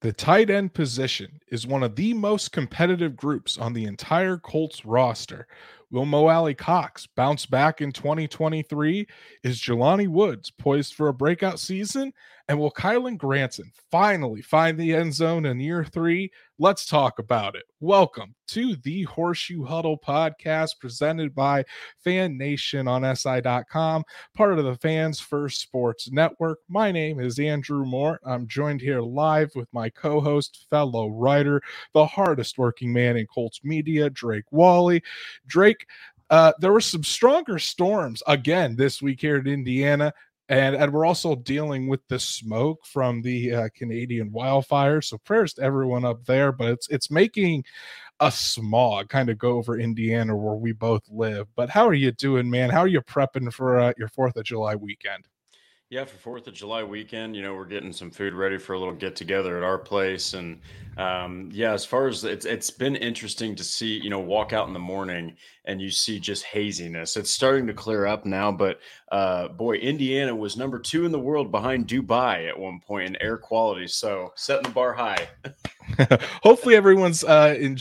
The tight end position is one of the most competitive groups on the entire Colts roster. Will Mo Alie-Cox bounce back in 2023? Is Jelani Woods poised for a breakout season? And will Kylen Granson finally find the end zone in year three? Let's talk about it. Welcome to the Horseshoe Huddle podcast presented by Fan Nation on SI.com, part of the Fans First Sports Network. My name is Andrew Moore. I'm joined here live with my co host, fellow writer, the hardest working man in Colts media, Drake Wally. Drake, uh, there were some stronger storms again this week here in Indiana and and we're also dealing with the smoke from the uh, Canadian wildfires. So prayers to everyone up there, but it's it's making a smog kind of go over Indiana where we both live. But how are you doing, man? How are you prepping for uh, your Fourth of July weekend? Yeah, for Fourth of July weekend, you know, we're getting some food ready for a little get together at our place, and um, yeah, as far as it's it's been interesting to see, you know, walk out in the morning and you see just haziness. It's starting to clear up now, but uh, boy, Indiana was number two in the world behind Dubai at one point in air quality, so setting the bar high. Hopefully, everyone's uh, in,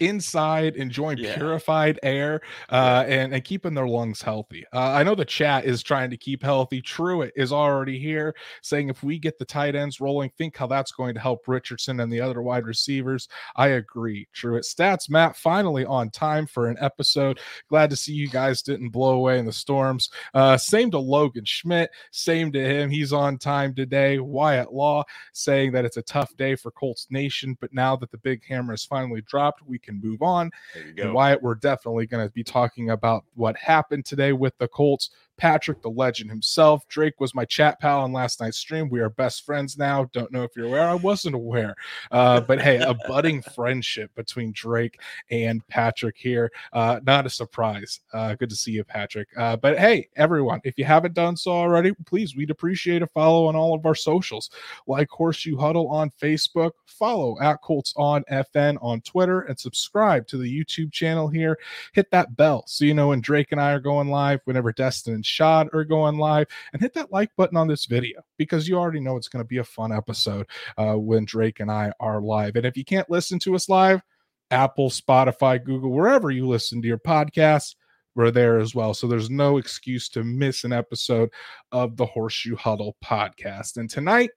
inside enjoying yeah. purified air uh, and, and keeping their lungs healthy. Uh, I know the chat is trying to keep healthy. Truett is already here saying if we get the tight ends rolling, think how that's going to help Richardson and the other wide receivers. I agree. Truett stats, Matt, finally on time for an episode. Glad to see you guys didn't blow away in the storms. Uh, same to Logan Schmidt. Same to him. He's on time today. Wyatt Law saying that it's a tough day for Colts Nation but now that the big hammer is finally dropped, we can move on. There you go. And Wyatt, we're definitely going to be talking about what happened today with the Colts. Patrick, the legend himself. Drake was my chat pal on last night's stream. We are best friends now. Don't know if you're aware. I wasn't aware. Uh, but hey, a budding friendship between Drake and Patrick here. Uh, not a surprise. Uh, good to see you, Patrick. Uh, but hey, everyone, if you haven't done so already, please, we'd appreciate a follow on all of our socials, like Horseshoe Huddle on Facebook, follow at Colts on FN on Twitter, and subscribe to the YouTube channel here. Hit that bell so you know when Drake and I are going live, whenever Destin and Shad or going live, and hit that like button on this video because you already know it's going to be a fun episode uh, when Drake and I are live. And if you can't listen to us live, Apple, Spotify, Google, wherever you listen to your podcasts, we're there as well. So there's no excuse to miss an episode of the Horseshoe Huddle podcast. And tonight,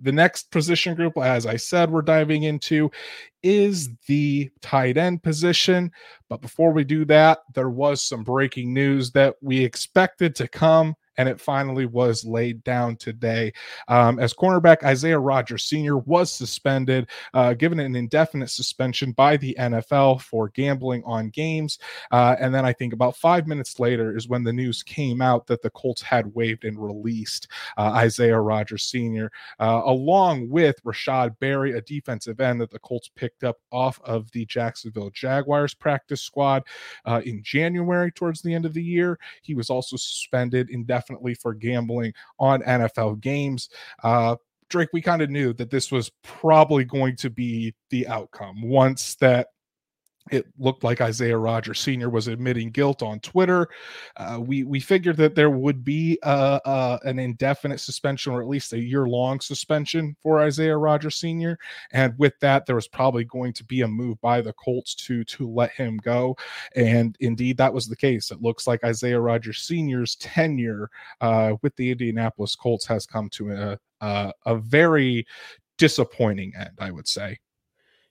the next position group, as I said, we're diving into is the tight end position. But before we do that, there was some breaking news that we expected to come and it finally was laid down today. Um, as cornerback Isaiah Rodgers Sr. was suspended, uh, given an indefinite suspension by the NFL for gambling on games. Uh, and then I think about five minutes later is when the news came out that the Colts had waived and released uh, Isaiah Rodgers Sr., uh, along with Rashod Berry, a defensive end that the Colts picked up off of the Jacksonville Jaguars practice squad uh, in January towards the end of the year. He was also suspended indefinitely definitely for gambling on NFL games. Uh, Drake, we kind of knew that this was probably going to be the outcome once that it looked like Isaiah Rodgers Sr. was admitting guilt on Twitter. Uh, we we figured that there would be uh, uh, an indefinite suspension or at least a year long suspension for Isaiah Rodgers Sr. And with that, there was probably going to be a move by the Colts to to let him go. And indeed, that was the case. It looks like Isaiah Rodgers Sr.'s tenure uh, with the Indianapolis Colts has come to a a, a very disappointing end, I would say.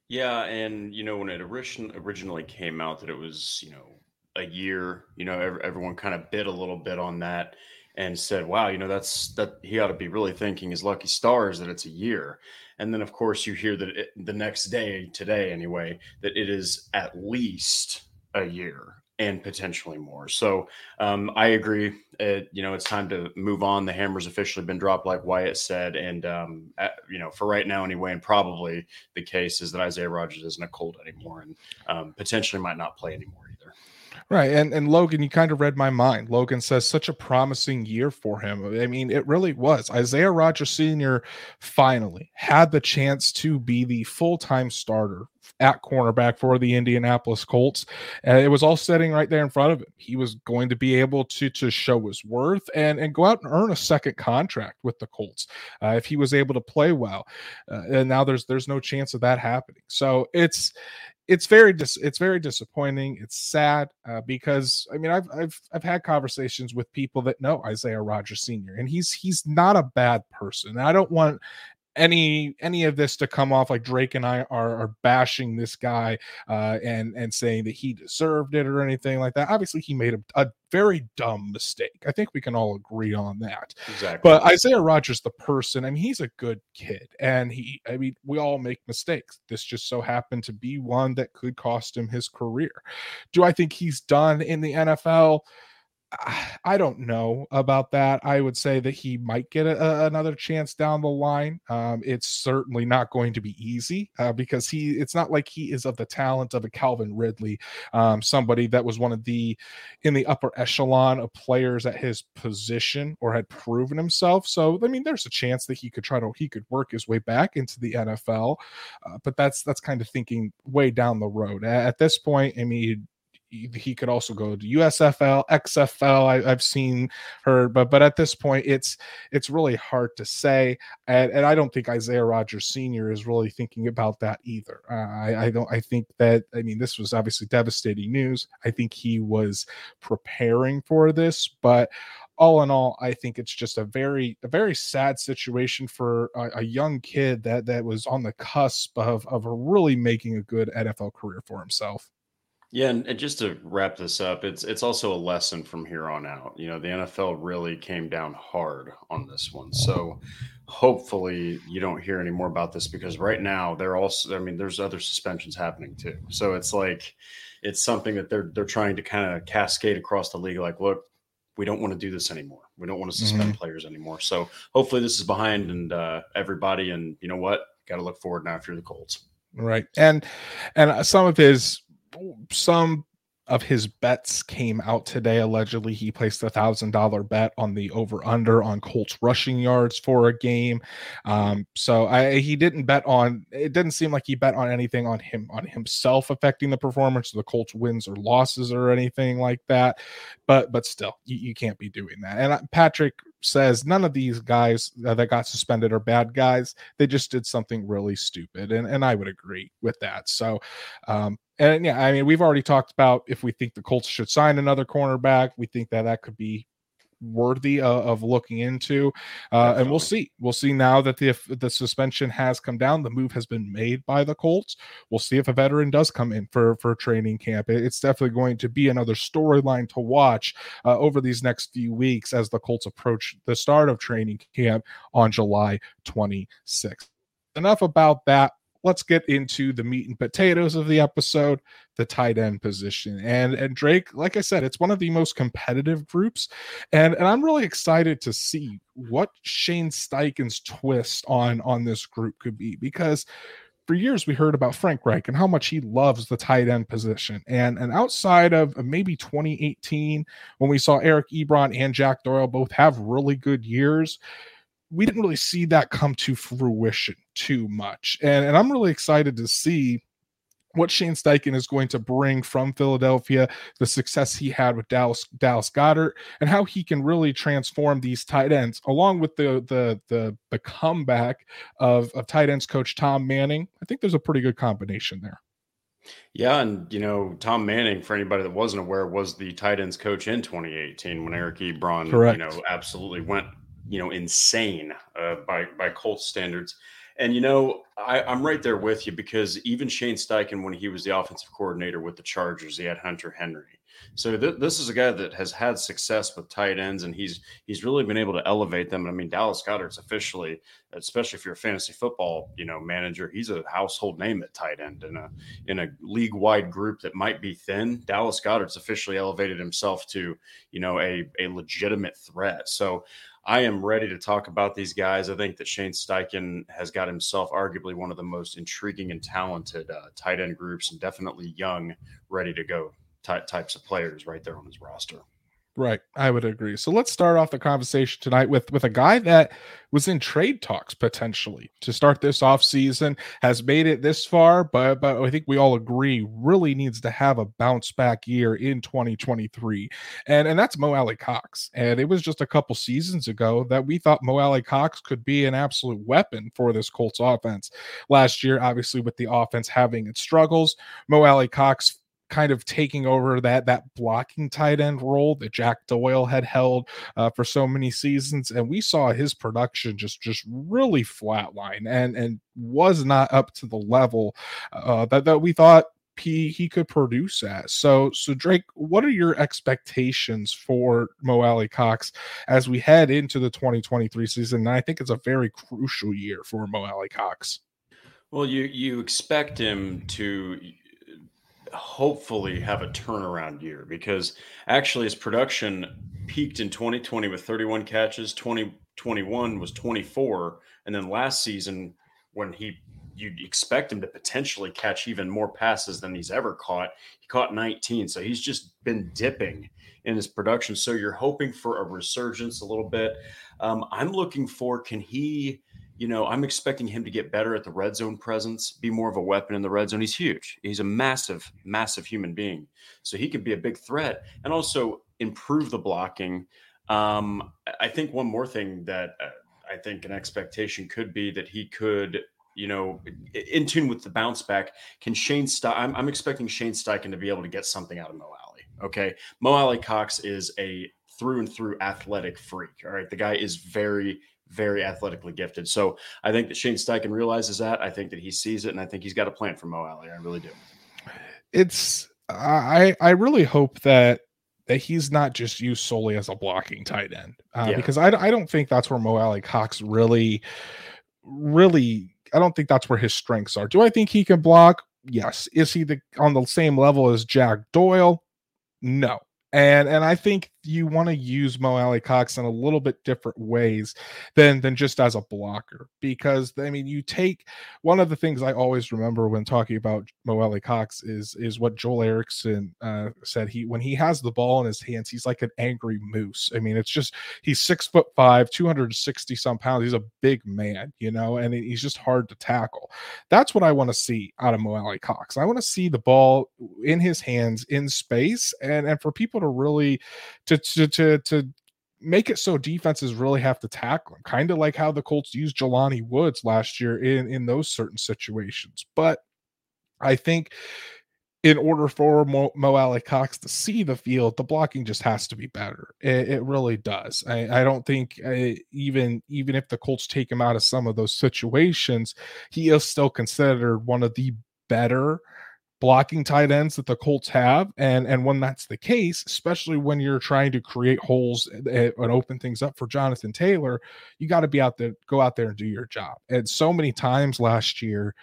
Yeah, and you know when it originally came out that it was you know a year, you know everyone kind of bit a little bit on that and said, "Wow, you know that's that he ought to be really thanking his lucky stars that it's a year." And then of course you hear that it, the next day, today anyway, that it is at least a year and potentially more. So um, I agree. It, you know, it's time to move on. The hammer's officially been dropped, like Wyatt said, and um, at, you know, for right now anyway, and probably the case is that Isaiah Rodgers isn't a Colt anymore, and um, potentially might not play anymore. Right. And and Logan, you kind of read my mind. Logan says such a promising year for him. I mean, it really was. Isaiah Rodgers Sr. finally had the chance to be the full-time starter at cornerback for the Indianapolis Colts. And it was all sitting right there in front of him. He was going to be able to to show his worth and and go out and earn a second contract with the Colts uh, if he was able to play well. Uh, and now there's there's no chance of that happening. So it's it's very dis- it's very disappointing. It's sad uh, because I mean I've I've I've had conversations with people that know Isaiah Rodgers Sr. and he's he's not a bad person. I don't want any any of this to come off like Drake and I are, are bashing this guy uh, and and saying that he deserved it or anything like that. Obviously, he made a, a very dumb mistake. I think we can all agree on that. Exactly. But Isaiah Rodgers, the person, I mean, he's a good kid, and he, I mean, we all make mistakes. This just so happened to be one that could cost him his career. Do I think he's done in the NFL? I don't know about that. I would say that he might get a, another chance down the line. Um, it's certainly not going to be easy uh, because he. It's not like he is of the talent of a Calvin Ridley, um, somebody that was one of the in the upper echelon of players at his position or had proven himself. So I mean, there's a chance that he could try to he could work his way back into the NFL, uh, but that's that's kind of thinking way down the road. At this point, I mean he could also go to USFL, XFL. I, have seen her, but but at this point, it's it's really hard to say, and, and I don't think Isaiah Rodgers Sr. is really thinking about that either. Uh, I, I don't. I think that I mean this was obviously devastating news. I think he was preparing for this, but all in all, I think it's just a very a very sad situation for a, a, young kid that that was on the cusp of of really making a good NFL career for himself. Yeah, and, and just to wrap this up, it's it's also a lesson from here on out. You know, the NFL really came down hard on this one. So hopefully you don't hear any more about this because right now they're also I mean, there's other suspensions happening too. So it's like it's something that they're they're trying to kind of cascade across the league like, look, we don't want to do this anymore. We don't want to suspend mm-hmm. players anymore. So hopefully this is behind and uh, everybody and you know what? Got to look forward now if you're the Colts. Right. And and some of his some of his bets came out today. Allegedly, he placed a thousand dollar bet on the over under on Colts rushing yards for a game. Um, so I, he didn't bet on. It didn't seem like he bet on anything on him on himself affecting the performance of the Colts wins or losses or anything like that. But but still, you, you can't be doing that. And Patrick says none of these guys that got suspended are bad guys. They just did something really stupid, and and I would agree with that. So, um, and yeah, I mean, we've already talked about if we think the Colts should sign another cornerback. We think that that could be worthy of, of looking into uh, and we'll see. We'll see now that the the suspension has come down. The move has been made by the colts. We'll see if a veteran does come in for for training camp. It's definitely going to be another storyline to watch uh, over these next few weeks as the colts approach the start of training camp on july 26th enough about that let's get into the meat and potatoes of the episode the tight end position and and drake like i said it's one of the most competitive groups and and i'm really excited to see what shane steichen's twist on on this group could be because for years we heard about Frank Reich and how much he loves the tight end position. And and outside of maybe 2018, when we saw Eric Ebron and Jack Doyle both have really good years, we didn't really see that come to fruition too much. And, and I'm really excited to see what Shane Steichen is going to bring from Philadelphia, the success he had with Dallas Dallas Goedert, and how he can really transform these tight ends, along with the the the, the comeback of, of tight ends coach Tom Manning. I think there's a pretty good combination there. Yeah, and you know Tom Manning, for anybody that wasn't aware, was the tight ends coach in 2018 when Eric Ebron, Correct. you know, absolutely went you know insane uh, by by Colts standards. And you know, I, am right there with you because even Shane Steichen, when he was the offensive coordinator with the Chargers, he had Hunter Henry. So th- this is a guy that has had success with tight ends, and he's he's really been able to elevate them. I mean, Dallas Goedert's officially, especially if you're a fantasy football you know manager, he's a household name at tight end in a in a league wide group that might be thin. Dallas Goedert's officially elevated himself to you know a a legitimate threat. So I am ready to talk about these guys. I think that Shane Steichen has got himself arguably one of the most intriguing and talented uh, tight end groups, and definitely young, ready to go ty- types of players right there on his roster. Right, I would agree. So let's start off the conversation tonight with with a guy that was in trade talks potentially to start this off season, has made it this far, but but I think we all agree really needs to have a bounce back year in 2023. And and that's Mo Alie-Cox. And it was just a couple seasons ago that we thought Mo Alie-Cox could be an absolute weapon for this Colts offense. Last year, obviously with the offense having its struggles, Mo Alie-Cox kind of taking over that that blocking tight end role that Jack Doyle had held uh, for so many seasons, and we saw his production just just really flatline and and was not up to the level uh, that that we thought he he could produce at. So so Drake, what are your expectations for Mo Alie-Cox as we head into the 2023 season? And I think it's a very crucial year for Mo Alie-Cox. Well, you you expect him to hopefully have a turnaround year because actually his production peaked in 2020 with 31 catches 2021 was 24 and then last season when he you'd expect him to potentially catch even more passes than he's ever caught he caught 19 so he's just been dipping in his production. So you're hoping for a resurgence a little bit. Um, i'm looking for can he you know, I'm expecting him to get better at the red zone presence, be more of a weapon in the red zone. He's huge. He's a massive, massive human being. So he could be a big threat and also improve the blocking. Um, I think one more thing that uh, I think an expectation could be that he could, you know, in tune with the bounce back. Can Shane Steichen? I'm, I'm expecting Shane Steichen to be able to get something out of Mo Alie. Okay. Mo Alie-Cox is a through and through athletic freak. All right. The guy is very, very athletically gifted. So I think that Shane Steichen realizes that. I think that he sees it, and I think he's got a plan for Mo Alie. I really do. It's I I really hope that that he's not just used solely as a blocking tight end uh, yeah. because I I don't think that's where Mo Alie-Cox really really I don't think that's where his strengths are. Do I think he can block? Yes. Is he the on the same level as Jack Doyle? No. And and I think you want to use Mo Alie-Cox in a little bit different ways than than just as a blocker because I mean you take one of the things I always remember when talking about Mo Alie-Cox is is what Joel Erickson uh, said. He when he has the ball in his hands he's like an angry moose. I mean it's just he's six foot five 260 some pounds. He's a big man you know and he's just hard to tackle. That's what I want to see out of Mo Alie-Cox I want to see the ball in his hands in space and and for people to really to to to to, make it so defenses really have to tackle him, kind of like how the Colts used Jelani Woods last year in in those certain situations. But I think in order for Mo, Mo Alie-Cox to see the field, the blocking just has to be better. It, it really does. I, I don't think uh, even even if the Colts take him out of some of those situations, he is still considered one of the better blocking tight ends that the Colts have. And and when that's the case, especially when you're trying to create holes and, and open things up for Jonathan Taylor, you got to be out there, go out there and do your job. And so many times last year,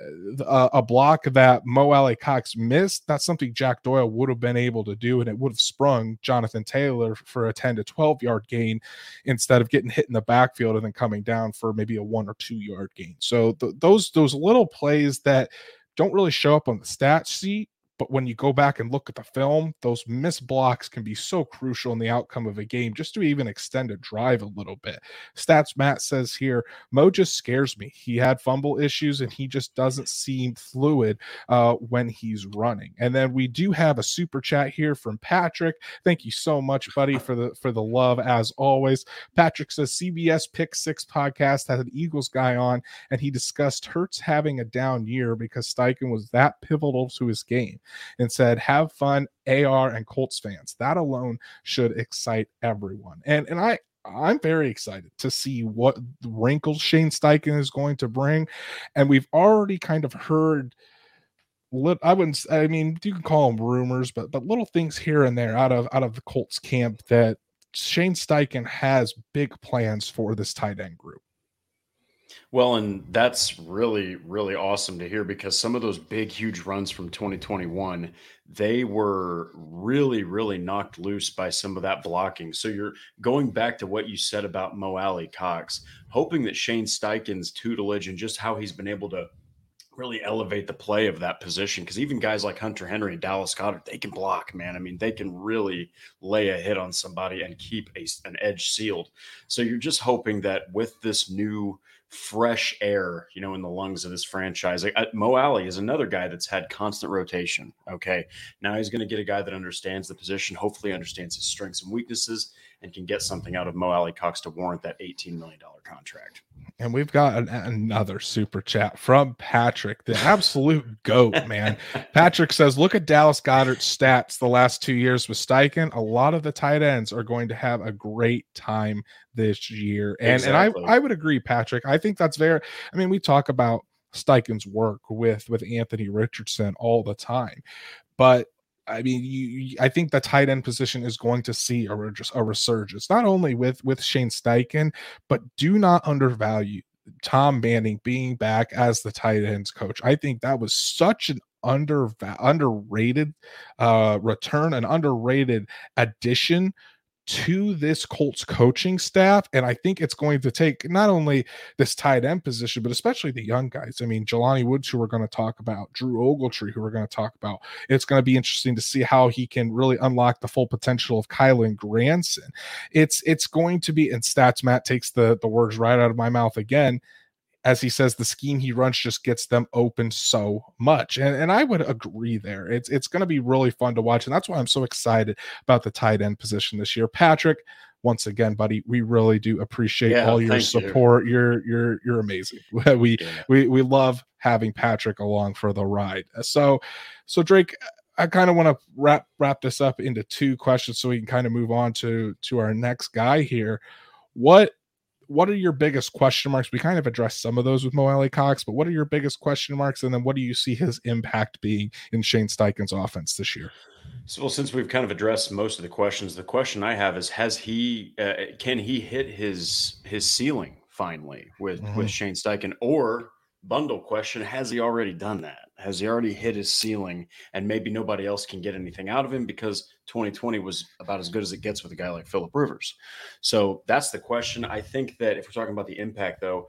eh, uh, a block that Mo Alie-Cox missed, that's something Jack Doyle would have been able to do, and it would have sprung Jonathan Taylor for a 10 to 12 yard gain instead of getting hit in the backfield and then coming down for maybe a one or two yard gain. So th- those those little plays that don't really show up on the stat sheet but when you go back and look at the film, those missed blocks can be so crucial in the outcome of a game just to even extend a drive a little bit. Stats Matt says here, Mo just scares me. He had fumble issues and he just doesn't seem fluid uh, when he's running. And then we do have a super chat here from Patrick. Thank you so much, buddy, for the for the love as always. Patrick says CBS Pick Six podcast had an Eagles guy on and he discussed Hurts having a down year because Steichen was that pivotal to his game and said, "Have fun, AR and Colts fans." That alone should excite everyone. And and I I'm very excited to see what wrinkles Shane Steichen is going to bring, and we've already kind of heard. I wouldn't. I mean, you can call them rumors, but but little things here and there out of out of the Colts camp that Shane Steichen has big plans for this tight end group. Well, and that's really, really awesome to hear because some of those big, huge runs from 2021, they were really, really knocked loose by some of that blocking. So you're going back to what you said about Mo Alie-Cox, hoping that Shane Steichen's tutelage and just how he's been able to really elevate the play of that position because even guys like Hunter Henry and Dallas Goedert, they can block, man. I mean, they can really lay a hit on somebody and keep a, an edge sealed. So you're just hoping that with this new fresh air, you know, in the lungs of this franchise. Like, uh, Mo Alie is another guy that's had constant rotation. Okay. Now he's going to get a guy that understands the position, hopefully understands his strengths and weaknesses, and can get something out of Mo Alie-Cox to warrant that $18 million contract. And we've got an, another super chat from Patrick, the absolute goat, man. Patrick says, Look at Dallas Goedert's stats the last two years with Steichen. A lot of the tight ends are going to have a great time this year. And, exactly. and I, I would agree, Patrick. I think that's very, I mean, we talk about Steichen's work with with Anthony Richardson all the time. But I mean, you, I think the tight end position is going to see a, a resurgence, not only with with Shane Steichen, but do not undervalue Tom Manning being back as the tight ends coach. I think that was such an under underrated uh, return, an underrated addition to this Colts coaching staff. And I think it's going to take not only this tight end position, but especially the young guys. I mean, Jelani Woods, who we're going to talk about, Drew Ogletree, who we're going to talk about. It's going to be interesting to see how he can really unlock the full potential of Kylen Granson. It's it's going to be, and stats Matt takes the the words right out of my mouth again as he says, the scheme he runs just gets them open so much. And, and I would agree there. It's it's going to be really fun to watch. And that's why I'm so excited about the tight end position this year. Patrick, once again, buddy, we really do appreciate yeah, all your support. You. You're you're you're amazing. we yeah. we we love having Patrick along for the ride. So so Drake, I kind of want to wrap wrap this up into two questions so we can kind of move on to to our next guy here. What what are your biggest question marks? We kind of addressed some of those with Mo Alie-Cox, but what are your biggest question marks? And then what do you see his impact being in Shane Steichen's offense this year? So, well, since we've kind of addressed most of the questions, the question I have is: Has he, uh, can he hit his his ceiling finally with mm-hmm. with Shane Steichen, or bundle question: Has he already done that? Has he already hit his ceiling and maybe nobody else can get anything out of him because 2020 was about as good as it gets with a guy like Philip Rivers? So that's the question. I think that if we're talking about the impact, though,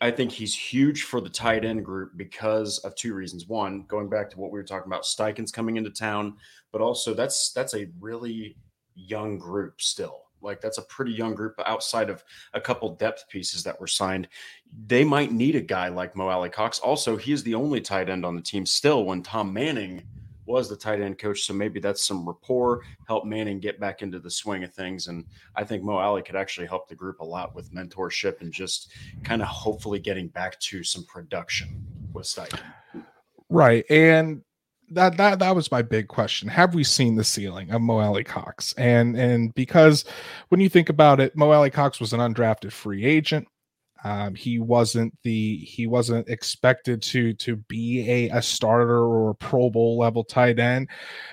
I think he's huge for the tight end group because of two reasons. One, going back to what we were talking about, Steichen's coming into town, but also that's that's a really young group still. Like that's a pretty young group outside of a couple depth pieces that were signed. They might need a guy like Mo Alie-Cox. Also, he is the only tight end on the team still when Tom Manning was the tight end coach. So maybe that's some rapport, help Manning get back into the swing of things. And I think Mo Alie could actually help the group a lot with mentorship and just kind of hopefully getting back to some production with Steichen. Right. And that that that was my big question. Have we seen the ceiling of Mo Alie-Cox? And and because when you think about it, Mo Alie-Cox was an undrafted free agent. Um, he wasn't the he wasn't expected to to be a, a starter or a Pro Bowl level tight end,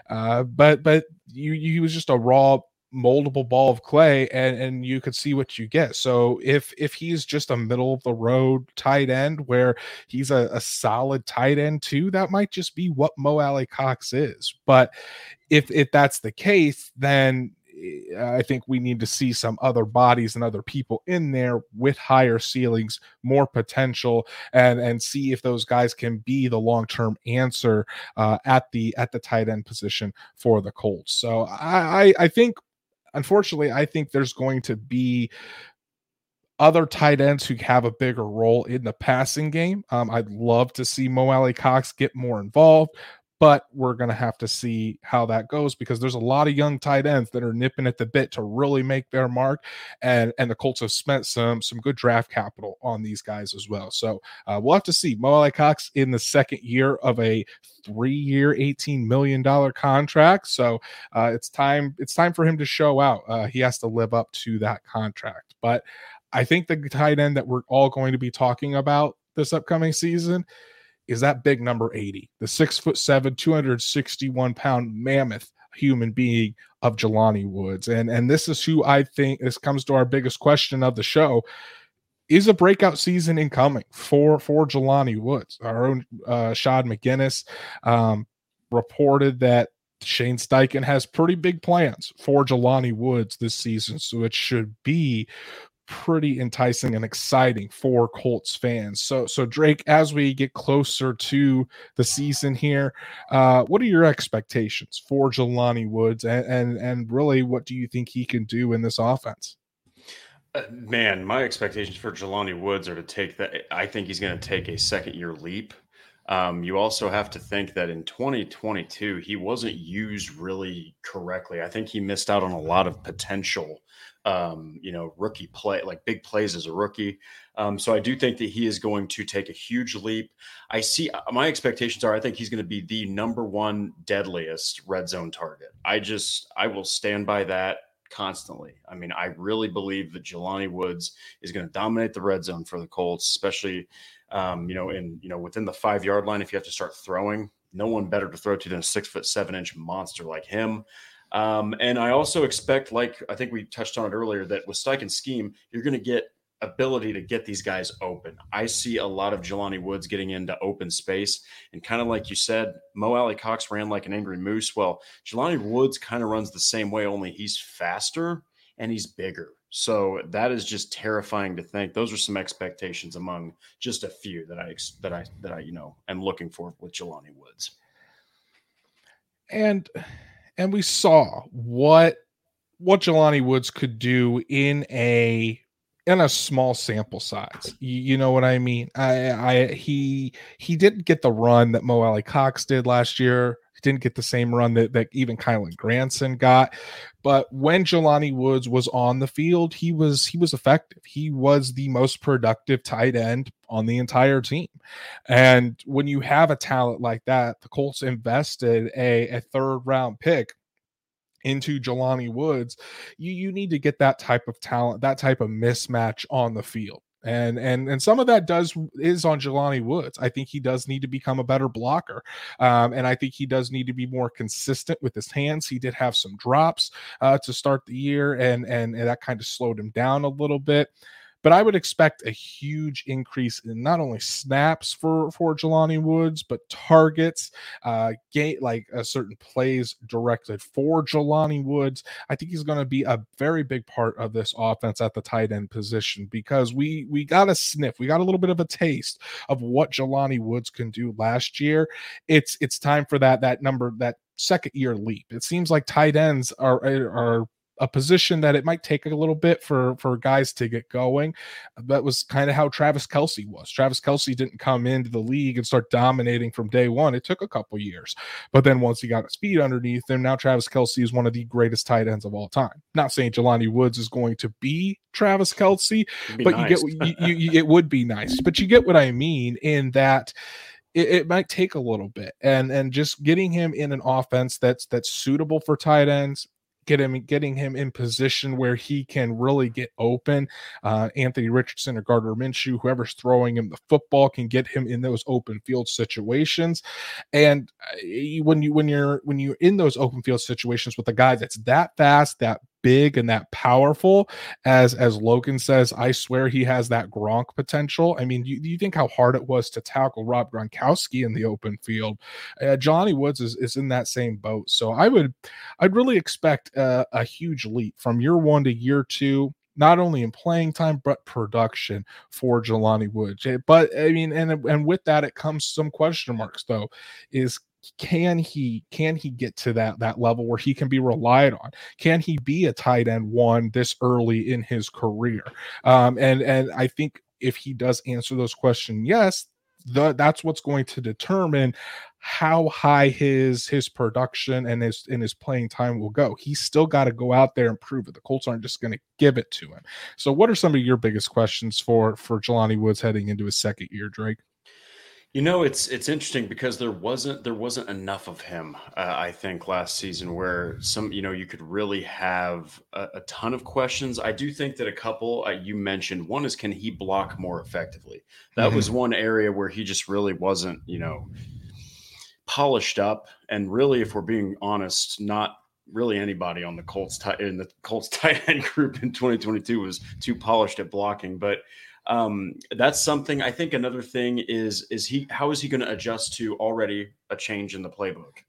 uh, but but you, he was just a raw moldable ball of clay and and you could see what you get so if if he's just a middle of the road tight end where he's a, a solid tight end too that might just be what mo Alie-Cox is but if if that's the case then eh, I think we need to see some other bodies and other people in there with higher ceilings, more potential, and and see if those guys can be the long term answer uh, at the at the tight end position for the Colts. So I, I think unfortunately, I think there's going to be other tight ends who have a bigger role in the passing game. Um, I'd love to see Mo Alie-Cox get more involved but we're going to have to see how that goes because there's a lot of young tight ends that are nipping at the bit to really make their mark and and the colts have spent some some good draft capital on these guys as well. So uh, we'll have to see. Mo Alie-Cox in the second year of a three year 18 million dollar contract. So uh, it's time it's time for him to show out. Uh, he has to live up to that contract. But i think the tight end that we're all going to be talking about this upcoming season is that big number 80, the six foot seven, 261 pound mammoth human being of Jelani Woods. And and this is who I think this comes to our biggest question of the show. Is a breakout season incoming for for Jelani Woods? Our own uh, Shad McGinnis um, reported that Shane Steichen has pretty big plans for Jelani Woods this season, so it should be pretty enticing and exciting for Colts fans. So, so Drake, as we get closer to the season here, uh, what are your expectations for Jelani Woods, and, and and really, what do you think he can do in this offense? Uh, man, my expectations for Jelani Woods are to take that. I think he's going to take a second year leap. Um, you also have to think that in 2022, he wasn't used really correctly. I think he missed out on a lot of potential, um, you know, rookie play, like big plays as a rookie. Um, so I do think that he is going to take a huge leap. I see uh, my expectations are I think he's going to be the number one deadliest red zone target. I just, I will stand by that constantly. I mean, I really believe that Jelani Woods is going to dominate the red zone for the Colts, especially um, you know, in you know within the five yard line, if you have to start throwing, no one better to throw to than a six foot seven inch monster like him. Um, and I also expect, like I think we touched on it earlier, that with Steichen's scheme, you're going to get ability to get these guys open. I see a lot of Jelani Woods getting into open space. And kind of like you said, Mo Alie-Cox ran like an angry moose. Well, Jelani Woods kind of runs the same way, only he's faster and he's bigger. So that is just terrifying to think. Those are some expectations among just a few that I that I that I you know am looking for with Jelani Woods. And and we saw what what Jelani Woods could do in a in a small sample size. You, you, know what I mean? I, I he he didn't get the run that Mo Alie-Cox did last year. He didn't get the same run that, that even Kylen Granson got. But when Jelani Woods was on the field, he was he was effective. He was the most productive tight end on the entire team. And when you have a talent like that, the Colts invested a, a third round pick into Jelani Woods, you you need to get that type of talent, that type of mismatch on the field. And and and some of that does is on Jelani Woods. I think he does need to become a better blocker, um, and I think he does need to be more consistent with his hands. He did have some drops uh, to start the year, and and, and that kind of slowed him down a little bit. But I would expect a huge increase in not only snaps for for Jelani Woods, but targets, uh, gate like a certain plays directed for Jelani Woods. I think he's going to be a very big part of this offense at the tight end position because we we got a sniff, we got a little bit of a taste of what Jelani Woods can do last year. It's it's time for that that number that second year leap. It seems like tight ends are are a position that it might take a little bit for for guys to get going. Uh, that was kind of how Travis Kelce was. Travis Kelce didn't come into the league and start dominating from day one. It took a couple years, but then once he got his feet underneath him, now Travis Kelce is one of the greatest tight ends of all time. Not saying Jelani Woods is going to be Travis Kelce, but nice. you get you, you, it would be nice. But you get what I mean in that it, it, might take a little bit and and just getting him in an offense that's that's suitable for tight ends get him getting him in position where he can really get open. Uh, Anthony Richardson or Gardner Minshew, whoever's throwing him the football, can get him in those open field situations. And uh, when you when you're when you're in those open field situations with a guy that's that fast, that big and that powerful as as Logan says I swear he has that Gronk potential I mean you, you think how hard it was to tackle Rob Gronkowski in the open field uh, Jelani Woods is, is in that same boat so I would I'd really expect a, a huge leap from year one to year two not only in playing time but production for Jelani Woods. Eh, but I mean, and and with that, it comes some question marks though. Is can he can he get to that that level where he can be relied on can he be a tight end one this early in his career um and and i think if he does answer those questions yes the, that's what's going to determine how high his his production and his and his playing time will go. He's still got to go out there and prove it. The Colts aren't just going to give it to him. So, what are some of your biggest questions for for Jelani Woods heading into his second year, Drake? You know, it's it's interesting because there wasn't there wasn't enough of him. Uh, I think last season where some you know you could really have a, a ton of questions. I do think that a couple uh, you mentioned one is can he block more effectively? That mm-hmm. was one area where he just really wasn't you know polished up. And really, if we're being honest, not really anybody on the Colts t- in the Colts tight end group in 2022 was too polished at blocking, but um, that's something I think another thing is is he how is he going to adjust to already a change in the playbook?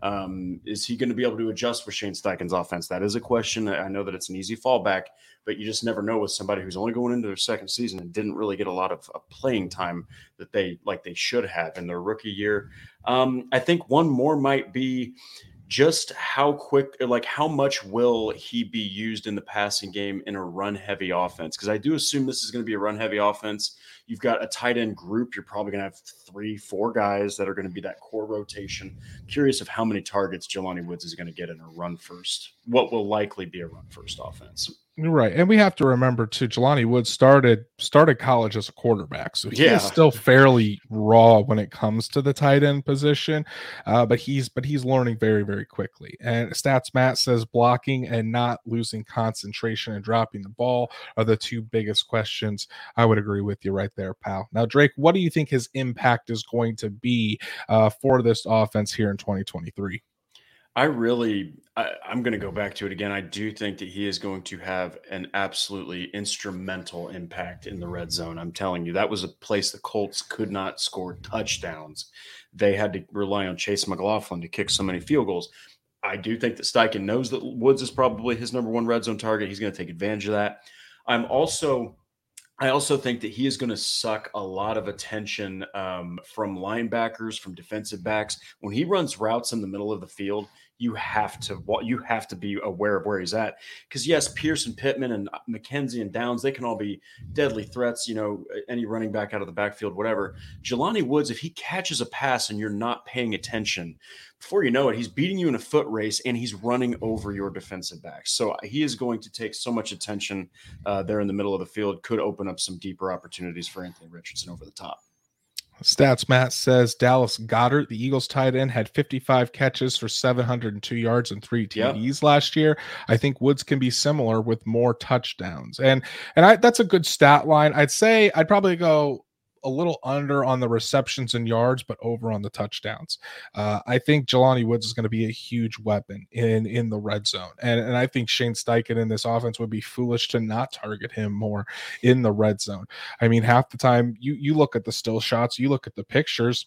Um, is he going to be able to adjust with Shane Steichen's offense? That is a question. I know that it's an easy fallback, but you just never know with somebody who's only going into their second season and didn't really get a lot of, of playing time that they like they should have in their rookie year. Um, I think one more might be just how quick like how much will he be used in the passing game in a run heavy offense? Because i do assume this is going to be a run heavy offense. You've got a tight end group. You're probably going to have three four guys that are going to be that core rotation. Curious of how many targets jelani woods is going to get in a run first what will likely be a run first offense Right, and we have to remember too. Jelani Woods started started college as a quarterback, so he Yeah. is still fairly raw when it comes to the tight end position. Uh, but he's but he's learning very very quickly. And stats Matt says blocking and not losing concentration and dropping the ball are the two biggest questions. I would agree with you right there, pal. Now Drake, what do you think his impact is going to be uh, for this offense here in 2023? I really, I, I'm going to go back to it again. I do think that he is going to have an absolutely instrumental impact in the red zone. I'm telling you, that was a place the Colts could not score touchdowns. They had to rely on Chase McLaughlin to kick so many field goals. I do think that Steichen knows that Woods is probably his number one red zone target. He's going to take advantage of that. I'm also I also think that he is going to suck a lot of attention um, from linebackers, from defensive backs. When he runs routes in the middle of the field, you have to you have to be aware of where he's at. Because yes, Pearson, Pittman, and McKenzie and Downs, they can all be deadly threats. You know, any running back out of the backfield, whatever. Jelani Woods, if he catches a pass and you're not paying attention, before you know it, he's beating you in a foot race and he's running over your defensive backs. So he is going to take so much attention uh, there in the middle of the field. Could open up some deeper opportunities for Anthony Richardson over the top. Stats Matt says Dallas Goedert, the Eagles tight end, had 55 catches for 702 yards and three Yep. TDs last year. I think Woods can be similar with more touchdowns. And and I that's a good stat line. I'd say I'd probably go a little under on the receptions and yards, but over on the touchdowns. Uh, I think Jelani Woods is going to be a huge weapon in in the red zone, and and I think Shane Steichen in this offense would be foolish to not target him more in the red zone. I mean, half the time you you look at the still shots, you look at the pictures.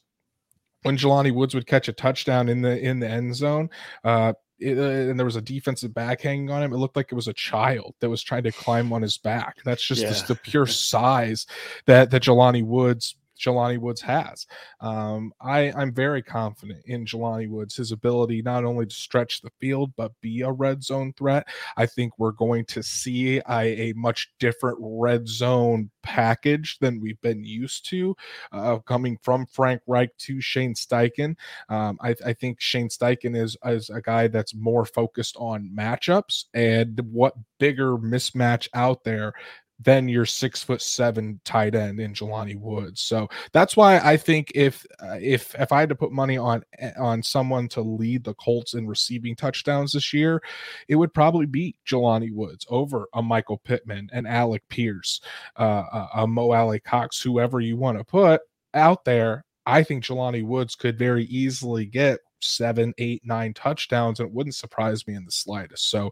When Jelani Woods would catch a touchdown in the in the end zone, uh, it, uh, and there was a defensive back hanging on him, it looked like it was a child that was trying to climb on his back. That's just Yeah. the, the pure size that that Jelani Woods Jelani Woods has. Um, I, I'm very confident in Jelani Woods, his ability not only to stretch the field, but be a red zone threat. I think we're going to see a, a much different red zone package than we've been used to uh, coming from Frank Reich to Shane Steichen. Um, I, I think Shane Steichen is, is a guy that's more focused on matchups and what bigger mismatch out there than your six foot seven tight end in Jelani Woods. So that's why I think if uh, if if I had to put money on eh, on someone to lead the Colts in receiving touchdowns this year, it would probably be Jelani Woods over a Michael Pittman and Alec Pierce, uh, a, a Mo Alie Cox, whoever you want to put out there. I think Jelani Woods could very easily get seven, eight, nine touchdowns, and it wouldn't surprise me in the slightest. So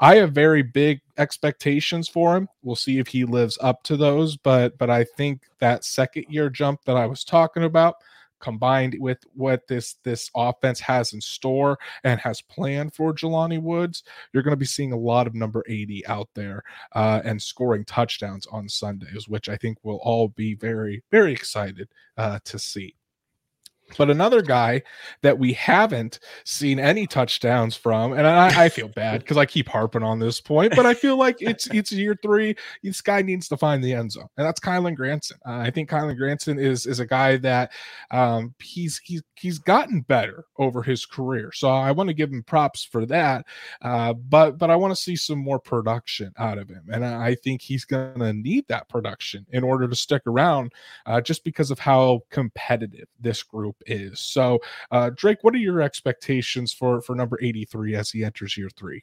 I have very big expectations for him. We'll see if he lives up to those, but but I think that second year jump that I was talking about combined with what this this offense has in store and has planned for Jelani Woods, you're going to be seeing a lot of number 80 out there uh, and scoring touchdowns on Sundays, which I think we'll all be very very excited uh, to see. But another guy that we haven't seen any touchdowns from, and I, I feel bad because I keep harping on this point, but I feel like it's it's year three. This guy needs to find the end zone, and that's Kylen Granson. Uh, I think Kylen Granson is is a guy that um, he's he's he's gotten better over his career. So I want to give him props for that. Uh, but but I want to see some more production out of him, and I I think he's going to need that production in order to stick around, uh, just because of how competitive this group is. So, uh, Drake, what are your expectations for for number eighty three as he enters year three?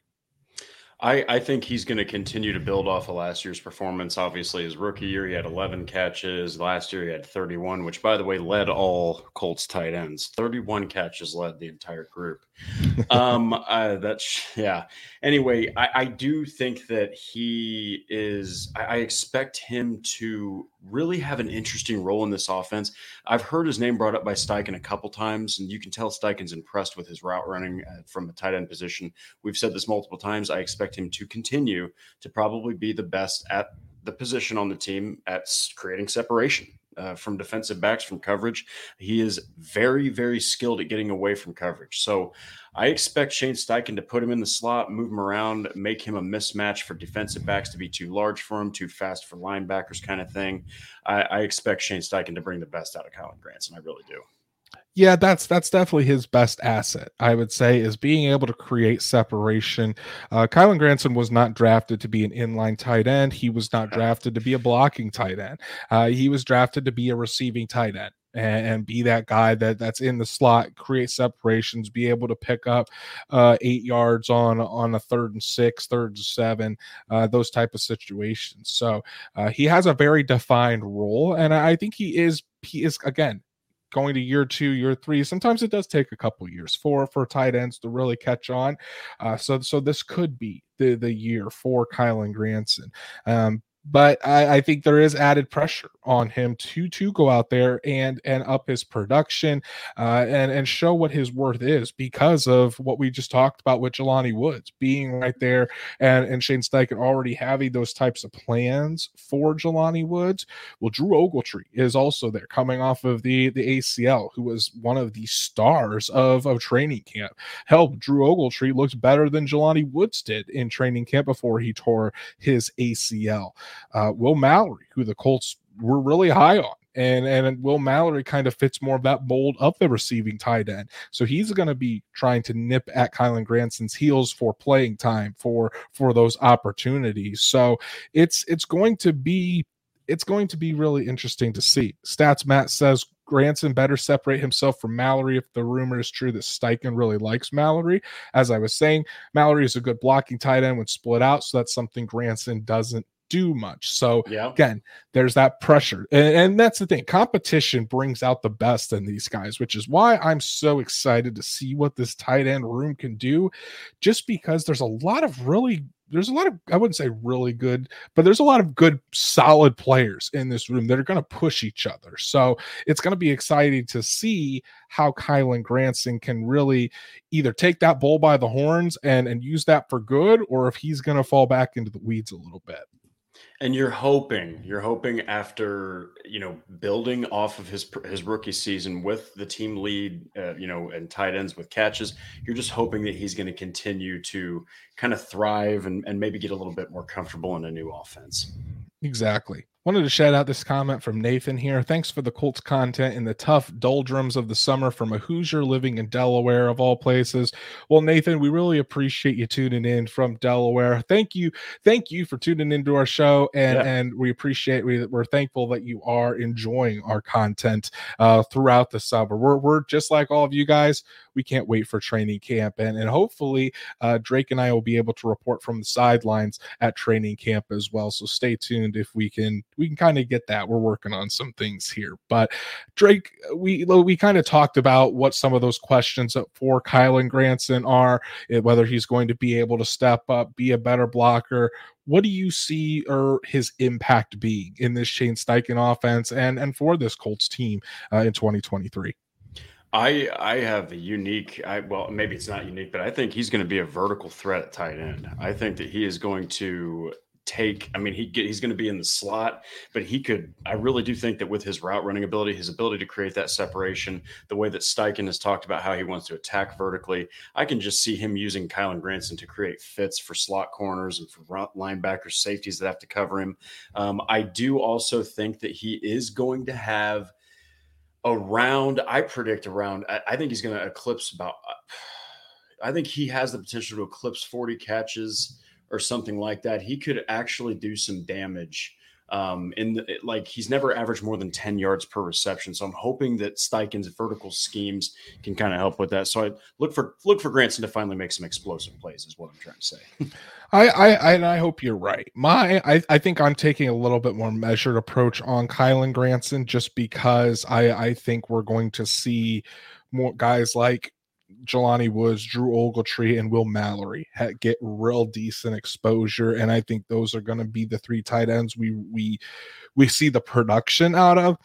I, I think he's going to continue to build off of last year's performance. Obviously, his rookie year, he had 11 catches. Last year, he had 31, which, by the way, led all Colts tight ends. 31 catches led the entire group. um, uh, that's, yeah. Anyway, I, I do think that he is, I, I expect him to really have an interesting role in this offense. I've heard his name brought up by Steichen a couple times, and you can tell Steichen's impressed with his route running uh, from the tight end position. We've said this multiple times. I expect him to continue to probably be the best at the position on the team at creating separation uh, from defensive backs from coverage. He is very, very skilled at getting away from coverage. So I expect Shane Steichen to put him in the slot, move him around, make him a mismatch for defensive backs to be too large for him, too fast for linebackers, kind of thing. I, I expect Shane Steichen to bring the best out of Kylen and I really do. Yeah, that's that's definitely his best asset. I would say is being able to create separation. Uh, Kylen Granson was not drafted to be an inline tight end. He was not drafted to be a blocking tight end. Uh, he was drafted to be a receiving tight end and, and, be that guy that that's in the slot, create separations, be able to pick up uh, eight yards on on a third and six, third and seven, uh, those type of situations. So uh, he has a very defined role, and I think he is he is again going to year two, year three. Sometimes it does take a couple years for for tight ends to really catch on. Uh, so so this could be the the year for Kylen Granson. Um, but I, I, think there is added pressure on him to to go out there and and up his production uh, and and show what his worth is because of what we just talked about with Jelani Woods being right there and and Shane Steichen already having those types of plans for Jelani Woods. Well, Drew Ogletree is also there coming off of the the ACL, who was one of the stars of of training camp. Hell, Drew Ogletree looks better than Jelani Woods did in training camp before he tore his ACL uh, Will Mallory, who the Colts were really high on. And, and Will Mallory kind of fits more of that mold of the receiving tight end. So he's going to be trying to nip at Kylen Granson's heels for playing time for for those opportunities. So it's it's going to be it's going to be really interesting to see. Stats Matt says Granson better separate himself from Mallory if the rumor is true that Steichen really likes Mallory. As I was saying, Mallory is a good blocking tight end when split out, so that's something Granson doesn't do much. So yeah. again, there's that pressure. And, and, that's the thing. Competition brings out the best in these guys, which is why I'm so excited to see what this tight end room can do. Just because there's a lot of really there's a lot of I wouldn't say really good, but there's a lot of good solid players in this room that are going to push each other. So it's going to be exciting to see how Kylen Granson can really either take that bull by the horns and and use that for good, or if he's going to fall back into the weeds a little bit. And you're hoping, you're hoping after you know building off of his his rookie season with the team lead, uh, you know, and tight ends with catches. You're just hoping that he's going to continue to kind of thrive and, and maybe get a little bit more comfortable in a new offense. Exactly. Wanted to shout out this comment from Nathan here. Thanks for the Colts content in the tough doldrums of the summer from a Hoosier living in Delaware, of all places. Well, Nathan, we really appreciate you tuning in from Delaware. Thank you. Thank you for tuning into our show. And, yeah. and we appreciate, we, we're thankful that you are enjoying our content uh, throughout the summer. We're, we're just like all of you guys we can't wait for training camp. And, and hopefully, uh, Drake and I will be able to report from the sidelines at training camp as well. So stay tuned if we can, we can kind of get that. We're working on some things here. But Drake, we, we kind of talked about what some of those questions for Kylen Granson are, eh, whether he's going to be able to step up, be a better blocker, what do you see or his impact being in this Shane Steichen offense and and for this Colts team uh, in 2023? I I have a unique. I well, maybe it's not unique, but I think he's going to be a vertical threat at tight end. I think that he is going to take. I mean, he he's going to be in the slot, but he could. I really do think that with his route running ability, his ability to create that separation, the way that Steichen has talked about how he wants to attack vertically, I can just see him using Kylen Granson to create fits for slot corners and for linebackers, safeties that have to cover him. Um, I do also think that he is going to have around, I predict around, I, I think he's going to eclipse about, I think he has the potential to eclipse 40 catches or something like that. He could actually do some damage. Um, the, like he's never averaged more than 10 yards per reception. So I'm hoping that Steichen's vertical schemes can kind of help with that. So I look for look for Granson to finally make some explosive plays is what I'm trying to say. I, I and I hope you're right. My I, I think I'm taking a little bit more measured approach on Kylen Granson just because I I think we're going to see more guys like Jelani Woods, Drew Ogletree, and Will Mallory get real decent exposure, and I think those are going to be the three tight ends we we we see the production out of.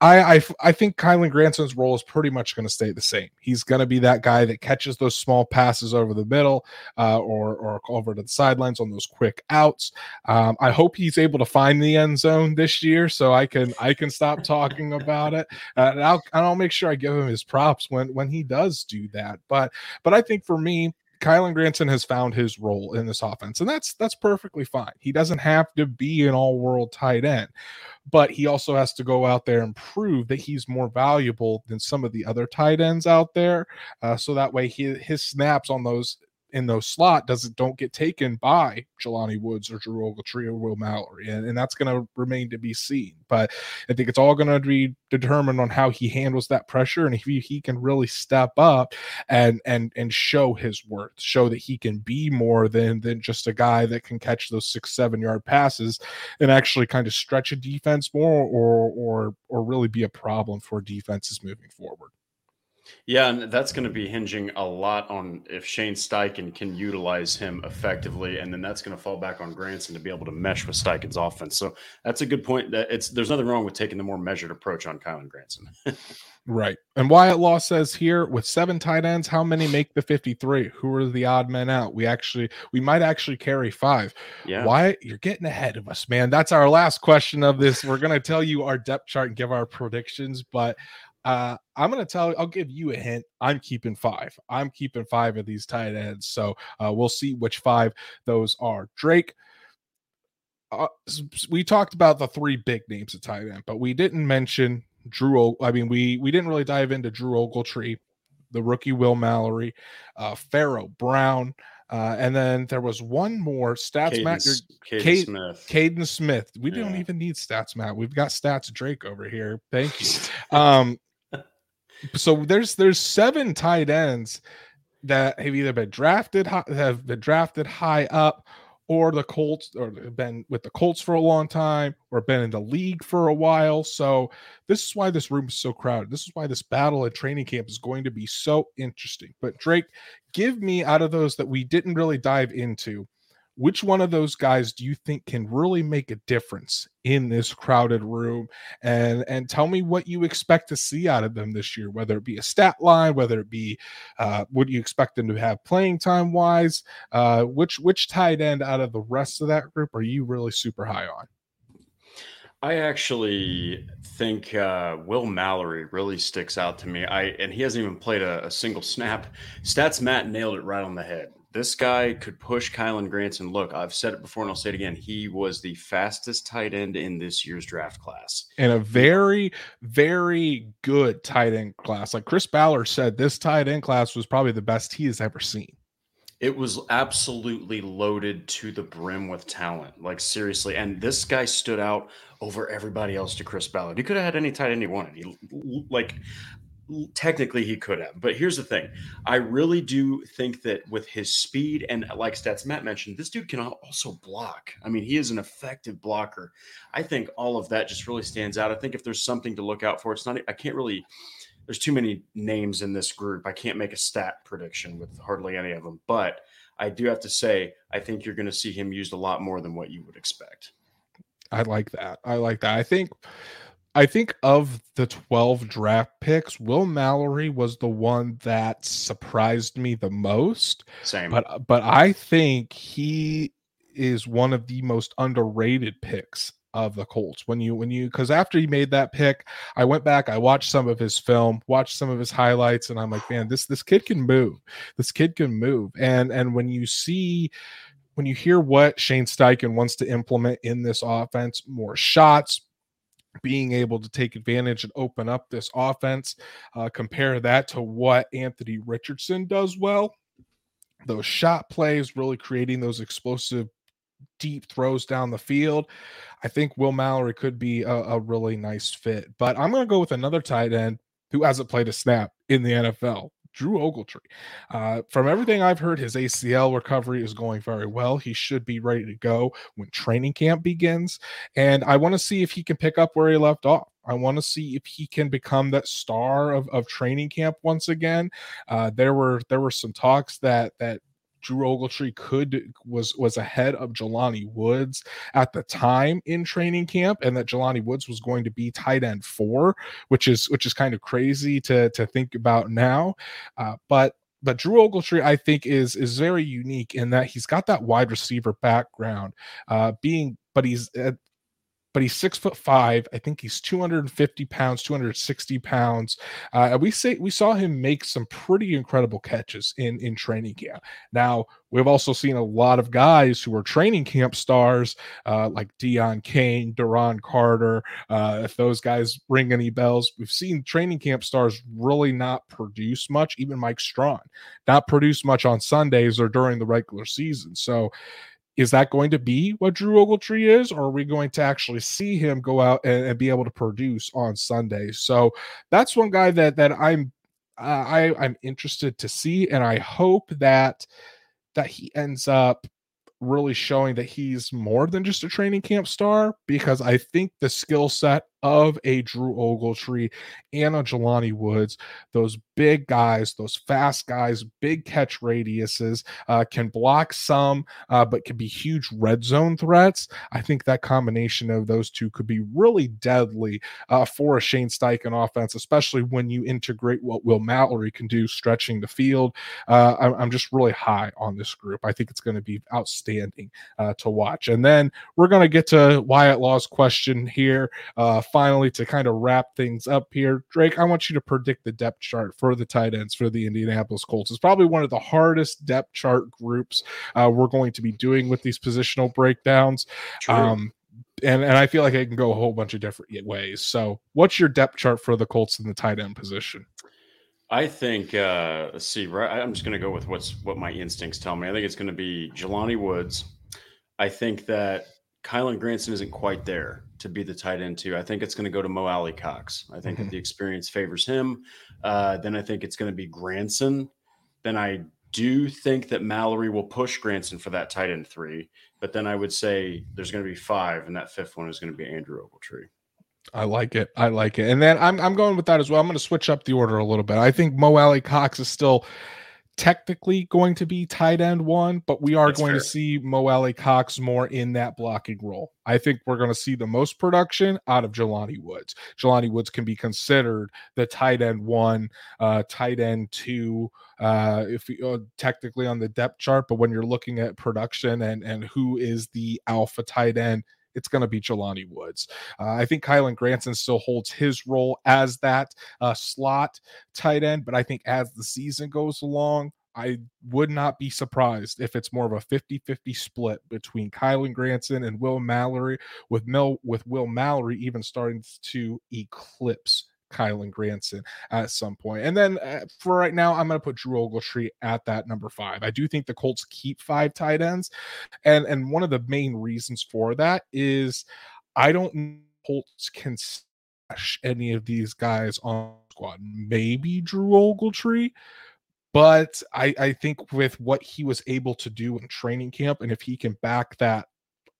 I, I, I think Kylen Granson's role is pretty much going to stay the same. He's going to be that guy that catches those small passes over the middle uh, or or over to the sidelines on those quick outs. Um, I hope he's able to find the end zone this year so I can I can stop talking about it. Uh, and I'll and I'll make sure I give him his props when when he does do that. But but I think for me, Kylen Granson has found his role in this offense, and that's that's perfectly fine. He doesn't have to be an all-world tight end, but he also has to go out there and prove that he's more valuable than some of the other tight ends out there. Uh, so that way, he, his snaps on those in those slot doesn't don't get taken by Jelani Woods or Drew Ogletree or Will Mallory, and, and that's going to remain to be seen. But I think it's all going to be determined on how he handles that pressure and if he, he can really step up and and and show his worth, show that he can be more than than just a guy that can catch those six seven yard passes and actually kind of stretch a defense more or or or really be a problem for defenses moving forward. Yeah, and that's going to be hinging a lot on if Shane Steichen can utilize him effectively, and then that's going to fall back on Granson to be able to mesh with Steichen's offense. So that's a good point. That it's there's nothing wrong with taking the more measured approach on Kylen Granson. right. And Wyatt Law says here with seven tight ends, how many make the 53? Who are the odd men out? We actually we might actually carry five. Yeah. Wyatt, you're getting ahead of us, man. That's our last question of this. We're gonna tell you our depth chart and give our predictions, but uh, I'm going to tell I'll give you a hint. I'm keeping five. I'm keeping five of these tight ends. So uh, we'll see which five those are. Drake, uh, we talked about the three big names of tight end, but we didn't mention Drew. I mean, we we didn't really dive into Drew Ogletree, the rookie Will Mallory, uh, Pharaoh Brown. Uh, and then there was one more stats, Kaden, Matt. Kaden Cade, Smith. Kaden Smith. We yeah. don't even need stats, Matt. We've got stats Drake over here. Thank you. Um, so there's there's seven tight ends that have either been drafted have been drafted high up or the Colts or been with the Colts for a long time or been in the league for a while. So this is why this room is so crowded. This is why this battle at training camp is going to be so interesting. But Drake, give me out of those that we didn't really dive into, which one of those guys do you think can really make a difference in this crowded room and and tell me what you expect to see out of them this year whether it be a stat line whether it be uh, what you expect them to have playing time wise uh, which which tight end out of the rest of that group are you really super high on I actually think uh, Will Mallory really sticks out to me. I and he hasn't even played a, a single snap. Stats Matt nailed it right on the head this guy could push Kylen Granson. Look, I've said it before and I'll say it again. He was the fastest tight end in this year's draft class. And a very, very good tight end class. Like Chris Ballard said, this tight end class was probably the best he has ever seen. It was absolutely loaded to the brim with talent. Like seriously. And this guy stood out over everybody else to Chris Ballard. He could have had any tight end he wanted. He like technically he could have but here's the thing. I really do think that with his speed and uh, like stats matt mentioned this dude can also block. I mean he is an effective blocker. I think all of that just really stands out. I think if there's something to look out for it's not i can't really there's too many names in this group. I can't make a stat prediction with hardly any of them but i do have to say i think you're going to see him used a lot more than what you would expect. I like that. I like that. I think I think of the 12 draft picks, Will Mallory was the one that surprised me the most. Same. But but I think he is one of the most underrated picks of the Colts. When you when you cuz after he made that pick, I went back, I watched some of his film, watched some of his highlights and I'm like, man, this this kid can move. This kid can move. And and when you see when you hear what Shane Steichen wants to implement in this offense, more shots, being able to take advantage and open up this offense. Uh, compare that to what Anthony Richardson does well. Those shot plays, really creating those explosive deep throws down the field. I think Will Mallory could be a, a really nice fit. But I'm going to go with another tight end who hasn't played a snap in the NFL. Drew Ogletree. Uh, from everything I've heard, his ACL recovery is going very well. He should be ready to go when training camp begins. And I want to see if he can pick up where he left off. I want to see if he can become that star of, of training camp once again. Uh, there were there were some talks that that Drew Ogletree could was was ahead of Jelani Woods at the time in training camp, and that Jelani Woods was going to be tight end four, which is which is kind of crazy to to think about now. Uh, but but Drew Ogletree, I think, is is very unique in that he's got that wide receiver background, uh, being but he's uh, but he's six foot five. I think he's 250 pounds, 260 pounds. Uh, we say we saw him make some pretty incredible catches in in training camp. Now we've also seen a lot of guys who are training camp stars, uh, like Deon Cain, Duron Carter. Uh, if those guys ring any bells, we've seen training camp stars really not produce much. Even Mike Strachan not produce much on Sundays or during the regular season. So is that going to be what Drew Ogletree is, or are we going to actually see him go out and, and be able to produce on Sunday? So that's one guy that that I'm uh, I I'm interested to see, and I hope that that he ends up really showing that he's more than just a training camp star because I think the skill set of a Drew Ogletree and a Jelani Woods, those big guys, those fast guys, big catch radiuses, uh, can block some, uh, but can be huge red zone threats. I think that combination of those two could be really deadly uh, for a Shane Steichen offense, especially when you integrate what Will Mallory can do stretching the field. Uh, I'm, I'm, just really high on this group. I think it's going to be outstanding uh, to watch. And then we're going to get to Wyatt Law's question here uh, finally to kind of wrap things up here, Drake, I want you to predict the depth chart for the tight ends for the Indianapolis Colts. It's probably one of the hardest depth chart groups uh, we're going to be doing with these positional breakdowns. Um, and, and I feel like it can go a whole bunch of different ways. So, what's your depth chart for the Colts in the tight end position? I think. Uh, let's see. Right, I'm just going to go with what's what my instincts tell me. I think it's going to be Jelani Woods. I think that Kylen Granson isn't quite there to be the tight end too. I think it's going to go to Mo Alie-Cox. I think mm-hmm. that the experience favors him. Uh, then I think it's going to be Granson. Then I do think that Mallory will push Granson for that tight end three. But then I would say there's going to be five, and that fifth one is going to be Andrew Ogletree. I like it. I like it. And then I'm I'm going with that as well. I'm going to switch up the order a little bit. I think Mo Alie-Cox is still technically going to be tight end one, but we are That's going fair. to see Mo Alie-Cox more in that blocking role. I think we're going to see the most production out of Jelani Woods. Jelani Woods can be considered the tight end one, uh, tight end two, uh, if you, uh, technically on the depth chart. But when you're looking at production and and who is the alpha tight end, it's going to be Jelani Woods. Uh, I think Kylen Granson still holds his role as that uh, slot tight end, but I think as the season goes along, I would not be surprised if it's more of a 50-50 split between Kylen Granson and Will Mallory, with Mel with Will Mallory even starting to eclipse Kylen Granson at some point. And then uh, for right now, I'm going to put Drew Ogletree at that number five. I do think the Colts keep five tight ends, and and one of the main reasons for that is I don't Colts can stash any of these guys on squad. Maybe Drew Ogletree. But I, I think with what he was able to do in training camp, and if he can back that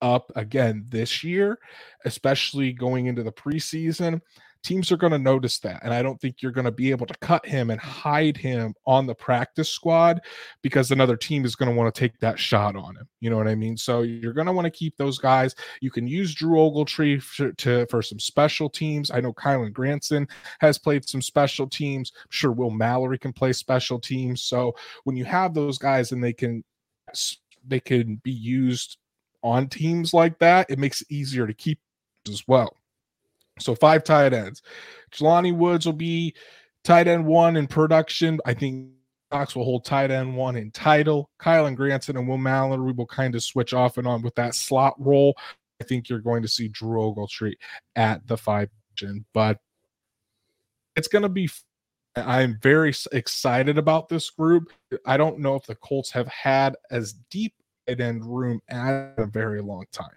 up again this year, especially going into the preseason, teams are going to notice that. And I don't think you're going to be able to cut him and hide him on the practice squad because another team is going to want to take that shot on him. You know what I mean? So you're going to want to keep those guys. You can use Drew Ogletree for, to, for some special teams. I know Kylen Granson has played some special teams. I'm sure Will Mallory can play special teams. So when you have those guys and they can they can be used on teams like that, it makes it easier to keep as well. So five tight ends. Jelani Woods will be tight end one in production. I think Cox will hold tight end one in title. Kylen Granson and Will Mallory will kind of switch off and on with that slot role. I think you're going to see Drew Ogletree at the five position, but it's going to be. I'm very excited about this group. I don't know if the Colts have had as deep an end room at a very long time.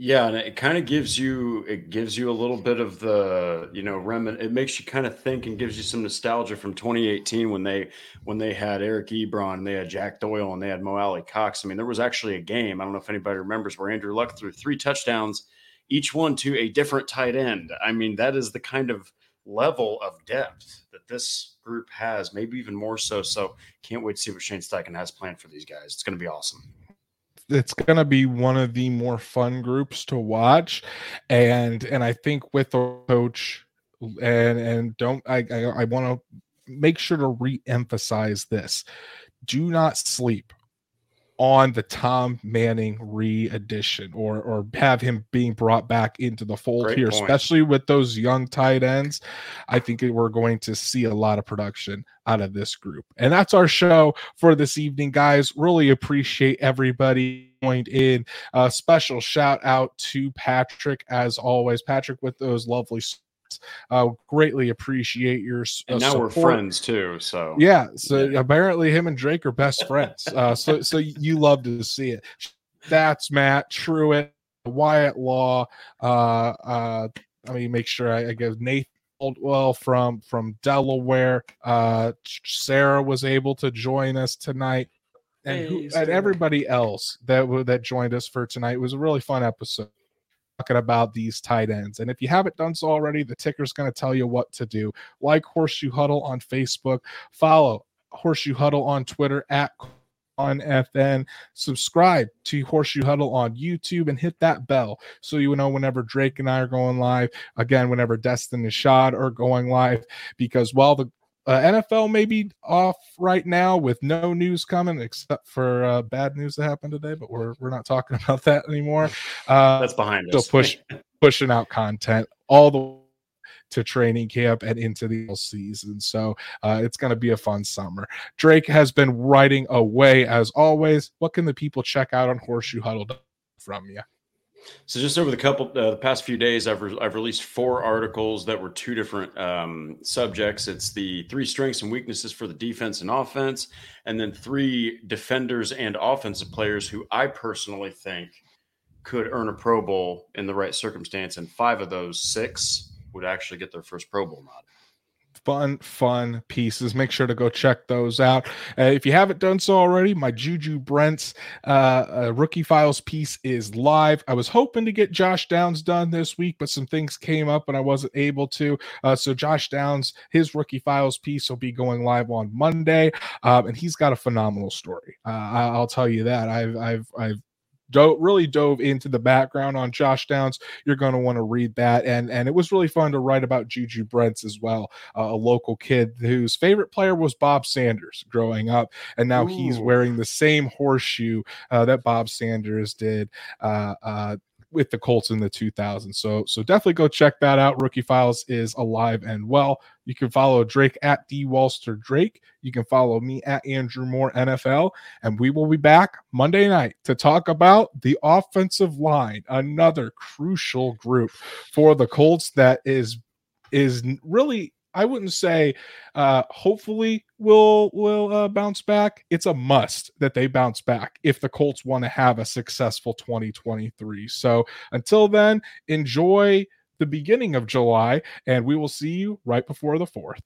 Yeah, and it kind of gives you it gives you a little bit of the you know remnant. It makes you kind of think and gives you some nostalgia from 2018 when they when they had Eric Ebron, and they had Jack Doyle, and they had Mo Alie-Cox. I mean, there was actually a game. I don't know if anybody remembers where Andrew Luck threw three touchdowns each one to a different tight end. I mean, that is the kind of level of depth that this group has, maybe even more so. So can't wait to see what Shane Steichen has planned for these guys. It's going to be awesome. It's going to be one of the more fun groups to watch, and and I think with the coach, and and don't I I, I want to make sure to re-emphasize this: do not sleep on the Tom Manning re-edition or or have him being brought back into the fold Great here, point. especially with those young tight ends. I think we're going to see a lot of production out of this group. And that's our show for this evening, guys. Really appreciate everybody joined in. A special shout out to Patrick as always. Patrick with those lovely uh, greatly appreciate your. Uh, and now support. we're friends too. So yeah, so yeah. apparently him and Drake are best friends. Uh, so so you love to see it. That's Matt Truitt, Wyatt Law. Uh, uh, let me make sure I, I give Nathan well from from Delaware. Uh, Sarah was able to join us tonight, and, who, and everybody else that that joined us for tonight it was a really fun episode talking about these tight ends. And if you haven't done so already, the ticker's going to tell you what to do. Like Horseshoe Huddle on Facebook, follow Horseshoe Huddle on Twitter at on FN. Subscribe to Horseshoe Huddle on YouTube and hit that bell so you know whenever Drake and I are going live. Again, whenever Destin and Shad are going live, because while the uh, NFL may be off right now with no news coming except for uh, bad news that happened today, but we're we're not talking about that anymore. Uh, That's behind us. Still push pushing out content all the way to training camp and into the season. So uh, it's going to be a fun summer. Drake has been writing away as always. What can the people check out on Horseshoe Huddle from you? So just over the couple uh, the past few days, I've re- I've released four articles that were two different um, subjects. It's the three strengths and weaknesses for the defense and offense, and then three defenders and offensive players who I personally think could earn a Pro Bowl in the right circumstance. And five of those six would actually get their first Pro Bowl nod fun, fun pieces. Make sure to go check those out. Uh, if you haven't done so already, my Juju Brents uh, uh, rookie files piece is live. I was hoping to get Josh Downs done this week, but some things came up and I wasn't able to. Uh, so Josh Downs, his rookie files piece will be going live on Monday, um, and he's got a phenomenal story. Uh, I'll tell you that. I've I've I've do- really dove into the background on Josh Downs, you're going to want to read that. And and it was really fun to write about Juju Brents as well, uh, a local kid whose favorite player was Bob Sanders growing up, and now Ooh. he's wearing the same horseshoe uh, that Bob Sanders did. Uh, uh with the Colts in the 2000s. So so definitely go check that out. Rookie Files is alive and well. You can follow Drake at D Walster Drake. You can follow me at Andrew Moore NFL, and we will be back Monday night to talk about the offensive line, another crucial group for the Colts that is is really I wouldn't say uh hopefully will will uh, bounce back. It's a must that they bounce back if the Colts want to have a successful 2023. So until then, enjoy the beginning of July and we will see you right before the 4th.